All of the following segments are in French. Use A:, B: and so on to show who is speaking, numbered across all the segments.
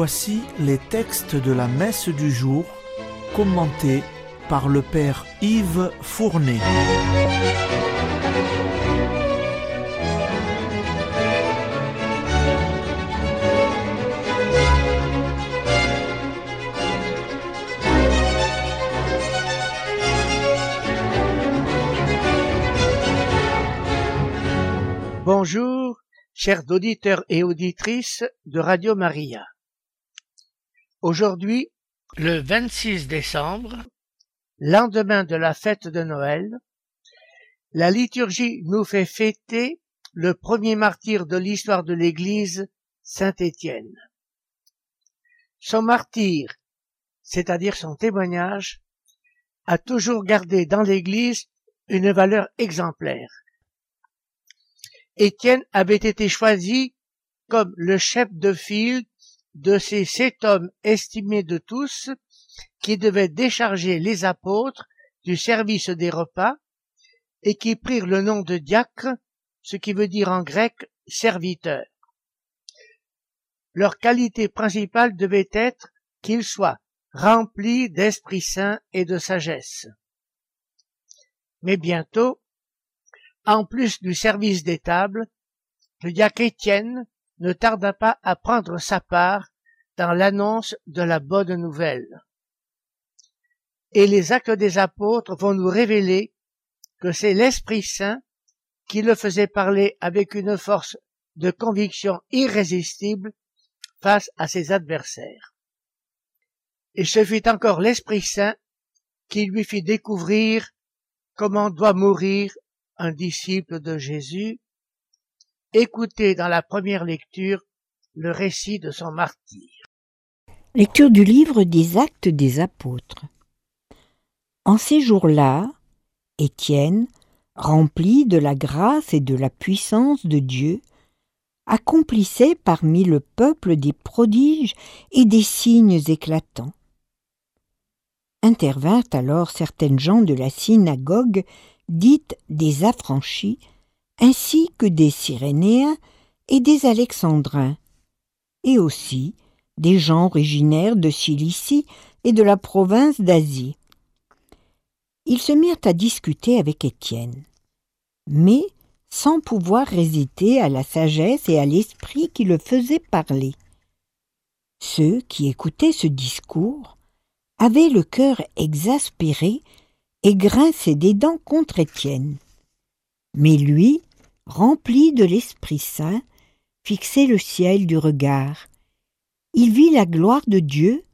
A: Voici les textes de la messe du jour commentés par le Père Yves Fournet.
B: Bonjour, chers auditeurs et auditrices de Radio Maria. Aujourd'hui, le 26 décembre, lendemain de la fête de Noël, la liturgie nous fait fêter le premier martyr de l'histoire de l'Église, Saint Étienne. Son martyr, c'est-à-dire son témoignage, a toujours gardé dans l'Église une valeur exemplaire Étienne avait été choisi comme le chef de file de ces sept hommes estimés de tous qui devaient décharger les apôtres du service des repas et qui prirent le nom de diacre, ce qui veut dire en grec serviteur. Leur qualité principale devait être qu'ils soient remplis d'Esprit Saint et de sagesse. Mais bientôt, en plus du service des tables, le diacre Étienne ne tarda pas à prendre sa part dans l'annonce de la bonne nouvelle. Et les actes des apôtres vont nous révéler que c'est l'Esprit Saint qui le faisait parler avec une force de conviction irrésistible face à ses adversaires. Et ce fut encore l'Esprit Saint qui lui fit découvrir comment doit mourir un disciple de Jésus, écoutez dans la première lecture le récit de son martyr.
C: Lecture du livre des actes des apôtres. En ces jours-là, Étienne, rempli de la grâce et de la puissance de Dieu, accomplissait parmi le peuple des prodiges et des signes éclatants. Intervinrent alors certaines gens de la synagogue dites des affranchis, ainsi que des Cyrénéens et des Alexandrins, et aussi des gens originaires de Cilicie et de la province d'Asie. Ils se mirent à discuter avec Étienne, mais sans pouvoir résister à la sagesse et à l'esprit qui le faisait parler. Ceux qui écoutaient ce discours avaient le cœur exaspéré et grinçait des dents contre Étienne. Mais lui, rempli de l'Esprit Saint, fixait le ciel du regard. Il vit la gloire de Dieu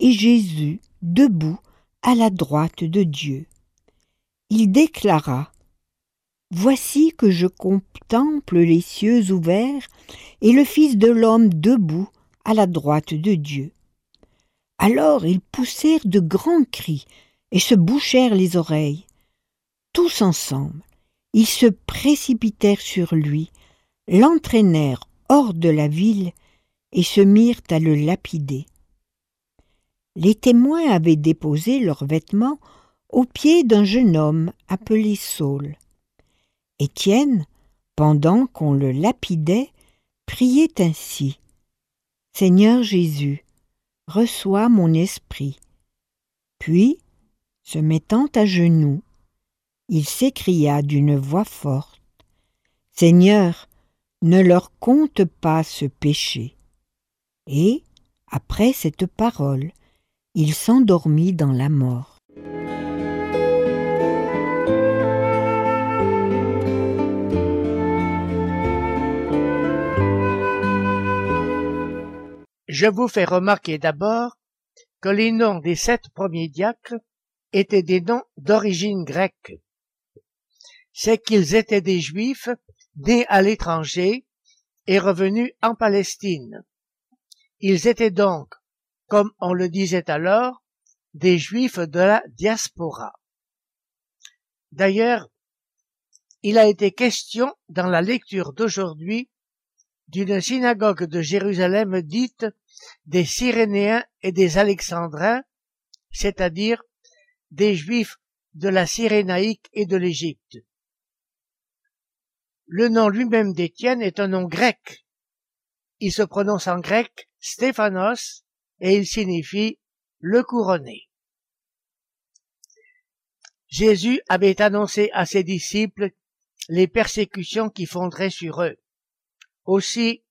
C: et Jésus debout à la droite de Dieu. Il déclara Voici que je contemple les cieux ouverts et le Fils de l'homme debout à la droite de Dieu. Alors ils poussèrent de grands cris et se bouchèrent les oreilles. Tous ensemble, ils se précipitèrent sur lui, l'entraînèrent hors de la ville et se mirent à le lapider. Les témoins avaient déposé leurs vêtements aux pieds d'un jeune homme appelé Saul. Étienne, pendant qu'on le lapidait, priait ainsi. Seigneur Jésus, reçois mon esprit. Puis, se mettant à genoux, il s'écria d'une voix forte Seigneur, ne leur compte pas ce péché. Et, après cette parole, il s'endormit dans la mort.
B: Je vous fais remarquer d'abord que les noms des sept premiers diacres étaient des noms d'origine grecque. C'est qu'ils étaient des juifs nés à l'étranger et revenus en Palestine. Ils étaient donc, comme on le disait alors, des juifs de la diaspora. D'ailleurs, il a été question dans la lecture d'aujourd'hui d'une synagogue de Jérusalem dite des Cyrénéens et des Alexandrins, c'est-à-dire des Juifs de la Cyrénaïque et de l'Égypte. Le nom lui-même d'Étienne est un nom grec, il se prononce en grec Stéphanos et il signifie le couronné. Jésus avait annoncé à ses disciples les persécutions qui fonderaient sur eux. Aussi,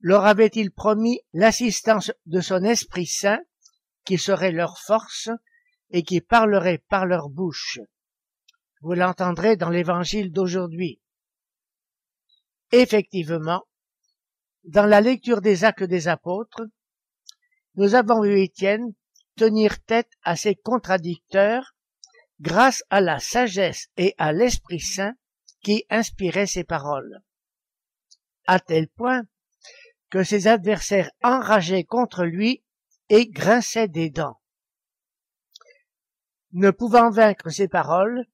B: leur avait-il promis l'assistance de son Esprit Saint, qui serait leur force et qui parlerait par leur bouche. Vous l'entendrez dans l'évangile d'aujourd'hui. Effectivement, dans la lecture des actes des apôtres, nous avons vu Étienne tenir tête à ces contradicteurs grâce à la sagesse et à l'Esprit Saint qui inspiraient ses paroles. À tel point que ses adversaires enrageaient contre lui et grinçaient des dents. Ne pouvant vaincre ses paroles,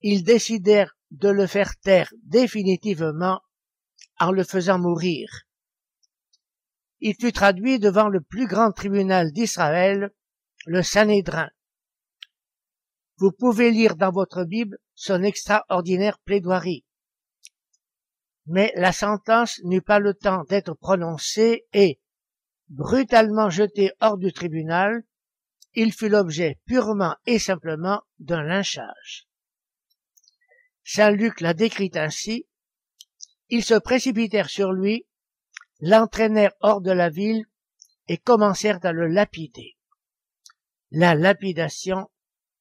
B: ils décidèrent de le faire taire définitivement en le faisant mourir. Il fut traduit devant le plus grand tribunal d'Israël, le Sanhédrin. Vous pouvez lire dans votre Bible son extraordinaire plaidoirie. Mais la sentence n'eut pas le temps d'être prononcée et, brutalement jeté hors du tribunal, il fut l'objet purement et simplement d'un lynchage. Saint Luc l'a décrit ainsi, ils se précipitèrent sur lui, l'entraînèrent hors de la ville et commencèrent à le lapider. La lapidation,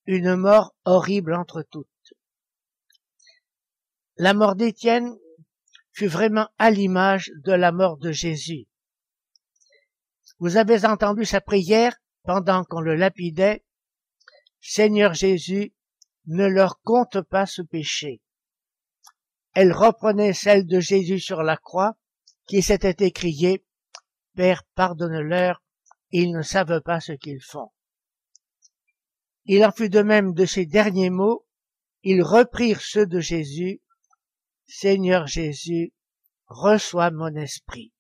B: une mort horrible entre toutes. La mort d'Étienne fut vraiment à l'image de la mort de Jésus. Vous avez entendu sa prière pendant qu'on le lapidait. Seigneur Jésus, ne leur compte pas ce péché elle reprenait celle de Jésus sur la croix, qui s'était écriée Père, pardonne-leur, ils ne savent pas ce qu'ils font. Il en fut de même de ces derniers mots, ils reprirent ceux de Jésus, Seigneur Jésus, reçois mon esprit.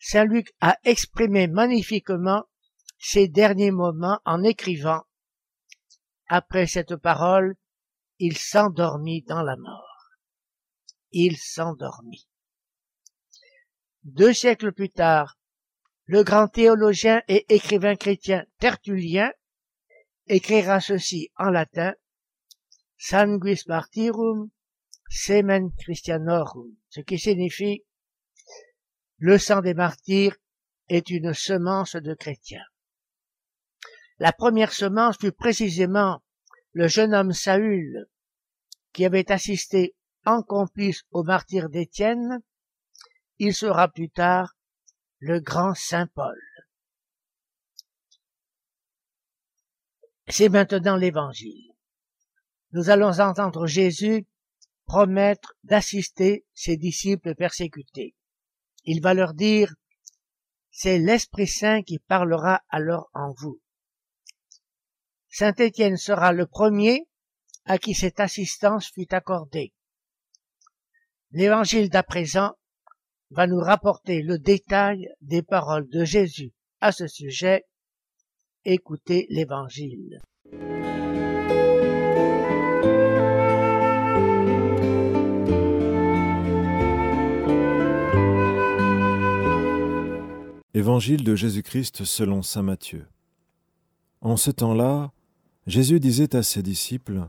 B: Saint Luc a exprimé magnifiquement ces derniers moments en écrivant Après cette parole, il s'endormit dans la mort. Il s'endormit. Deux siècles plus tard, le grand théologien et écrivain chrétien Tertullien écrira ceci en latin Sanguis martyrum semen Christianorum, ce qui signifie le sang des martyrs est une semence de chrétiens. La première semence fut précisément le jeune homme Saül, qui avait assisté en complice au martyr d'Étienne, il sera plus tard le grand Saint Paul. C'est maintenant l'évangile. Nous allons entendre Jésus promettre d'assister ses disciples persécutés. Il va leur dire, c'est l'Esprit Saint qui parlera alors en vous. Saint Étienne sera le premier à qui cette assistance fut accordée. L'évangile d'à présent va nous rapporter le détail des paroles de Jésus à ce sujet. Écoutez l'évangile.
D: Évangile de Jésus-Christ selon Saint Matthieu. En ce temps-là, Jésus disait à ses disciples,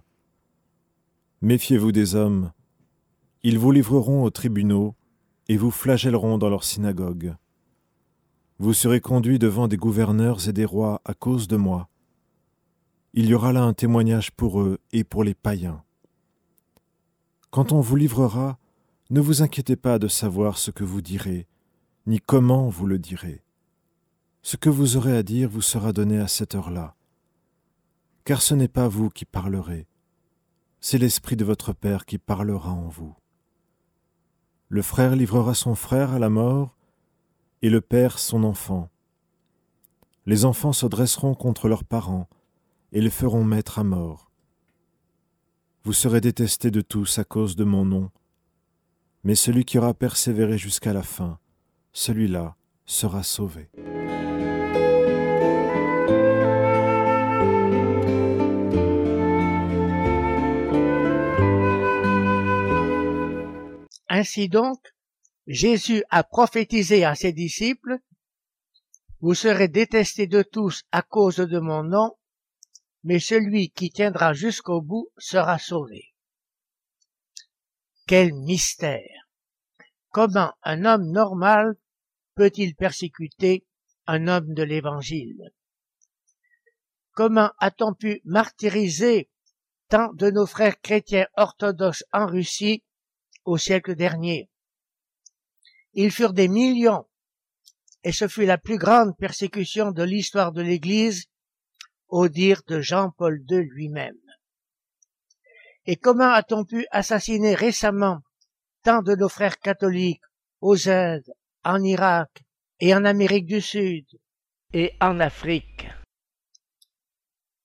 D: Méfiez-vous des hommes, ils vous livreront aux tribunaux et vous flagelleront dans leurs synagogues. Vous serez conduits devant des gouverneurs et des rois à cause de moi. Il y aura là un témoignage pour eux et pour les païens. Quand on vous livrera, ne vous inquiétez pas de savoir ce que vous direz, ni comment vous le direz. Ce que vous aurez à dire vous sera donné à cette heure-là car ce n'est pas vous qui parlerez, c'est l'Esprit de votre Père qui parlera en vous. Le frère livrera son frère à la mort, et le Père son enfant. Les enfants se dresseront contre leurs parents, et les feront mettre à mort. Vous serez détestés de tous à cause de mon nom, mais celui qui aura persévéré jusqu'à la fin, celui-là sera sauvé.
B: Ainsi donc, Jésus a prophétisé à ses disciples, Vous serez détestés de tous à cause de mon nom, mais celui qui tiendra jusqu'au bout sera sauvé. Quel mystère Comment un homme normal peut-il persécuter un homme de l'Évangile? Comment a-t-on pu martyriser tant de nos frères chrétiens orthodoxes en Russie au siècle dernier. Ils furent des millions, et ce fut la plus grande persécution de l'histoire de l'Église au dire de Jean-Paul II lui-même. Et comment a-t-on pu assassiner récemment tant de nos frères catholiques aux Indes, en Irak et en Amérique du Sud? Et en Afrique.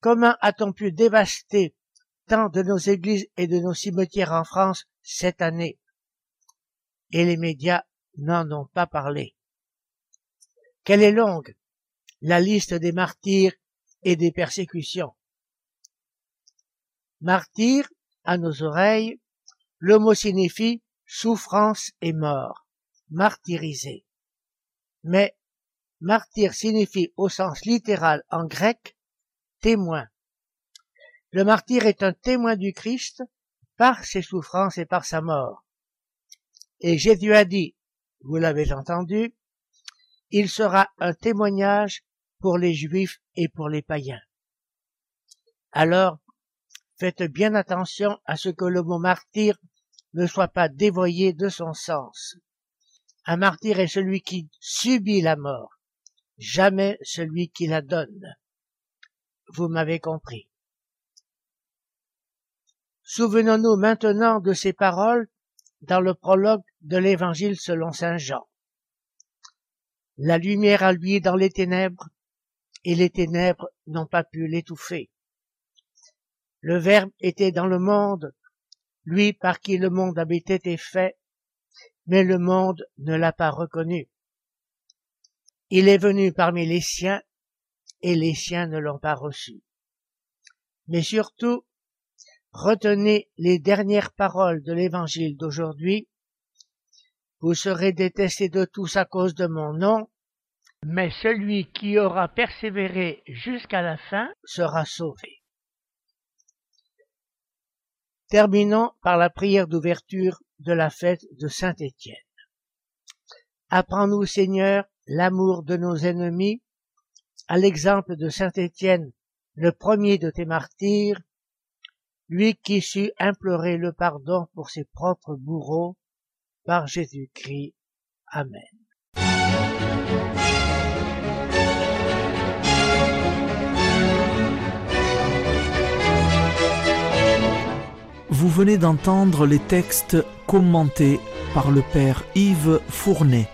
B: Comment a-t-on pu dévaster tant de nos églises et de nos cimetières en France cette année Et les médias n'en ont pas parlé. Quelle est longue la liste des martyrs et des persécutions. Martyr, à nos oreilles, le mot signifie souffrance et mort, martyrisé. Mais martyr signifie au sens littéral en grec témoin. Le martyr est un témoin du Christ par ses souffrances et par sa mort. Et Jésus a dit, vous l'avez entendu, il sera un témoignage pour les juifs et pour les païens. Alors, faites bien attention à ce que le mot martyr ne soit pas dévoyé de son sens. Un martyr est celui qui subit la mort, jamais celui qui la donne. Vous m'avez compris. Souvenons-nous maintenant de ces paroles dans le prologue de l'Évangile selon Saint Jean. La lumière a lui dans les ténèbres, et les ténèbres n'ont pas pu l'étouffer. Le Verbe était dans le monde, lui par qui le monde avait été fait, mais le monde ne l'a pas reconnu. Il est venu parmi les siens, et les siens ne l'ont pas reçu. Mais surtout, retenez les dernières paroles de l'évangile d'aujourd'hui. Vous serez détestés de tous à cause de mon nom, mais celui qui aura persévéré jusqu'à la fin sera sauvé. Terminons par la prière d'ouverture de la fête de Saint Étienne. Apprends-nous, Seigneur, l'amour de nos ennemis, à l'exemple de Saint Étienne, le premier de tes martyrs, lui qui sut implorer le pardon pour ses propres bourreaux, par Jésus-Christ. Amen.
A: Vous venez d'entendre les textes commentés par le Père Yves Fournet.